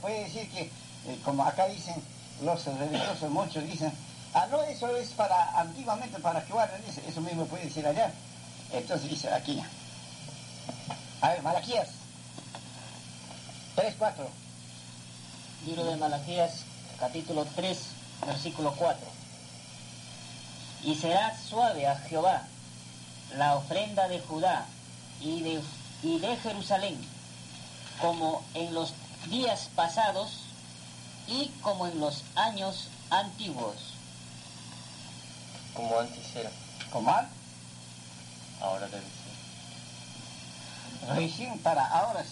Puede decir que, eh, como acá dicen los religiosos, muchos dicen, ah, no, eso es para, antiguamente para que guarden, eso mismo puede decir allá. Entonces dice aquí. A ver, Malaquías. 3, 4. Libro de Malaquías, capítulo 3, versículo 4. Y será suave a Jehová la ofrenda de Judá y de, y de Jerusalén, como en los días pasados y como en los años antiguos. Como antes era, ¿Cómo? ahora debe ser. Recién para ahora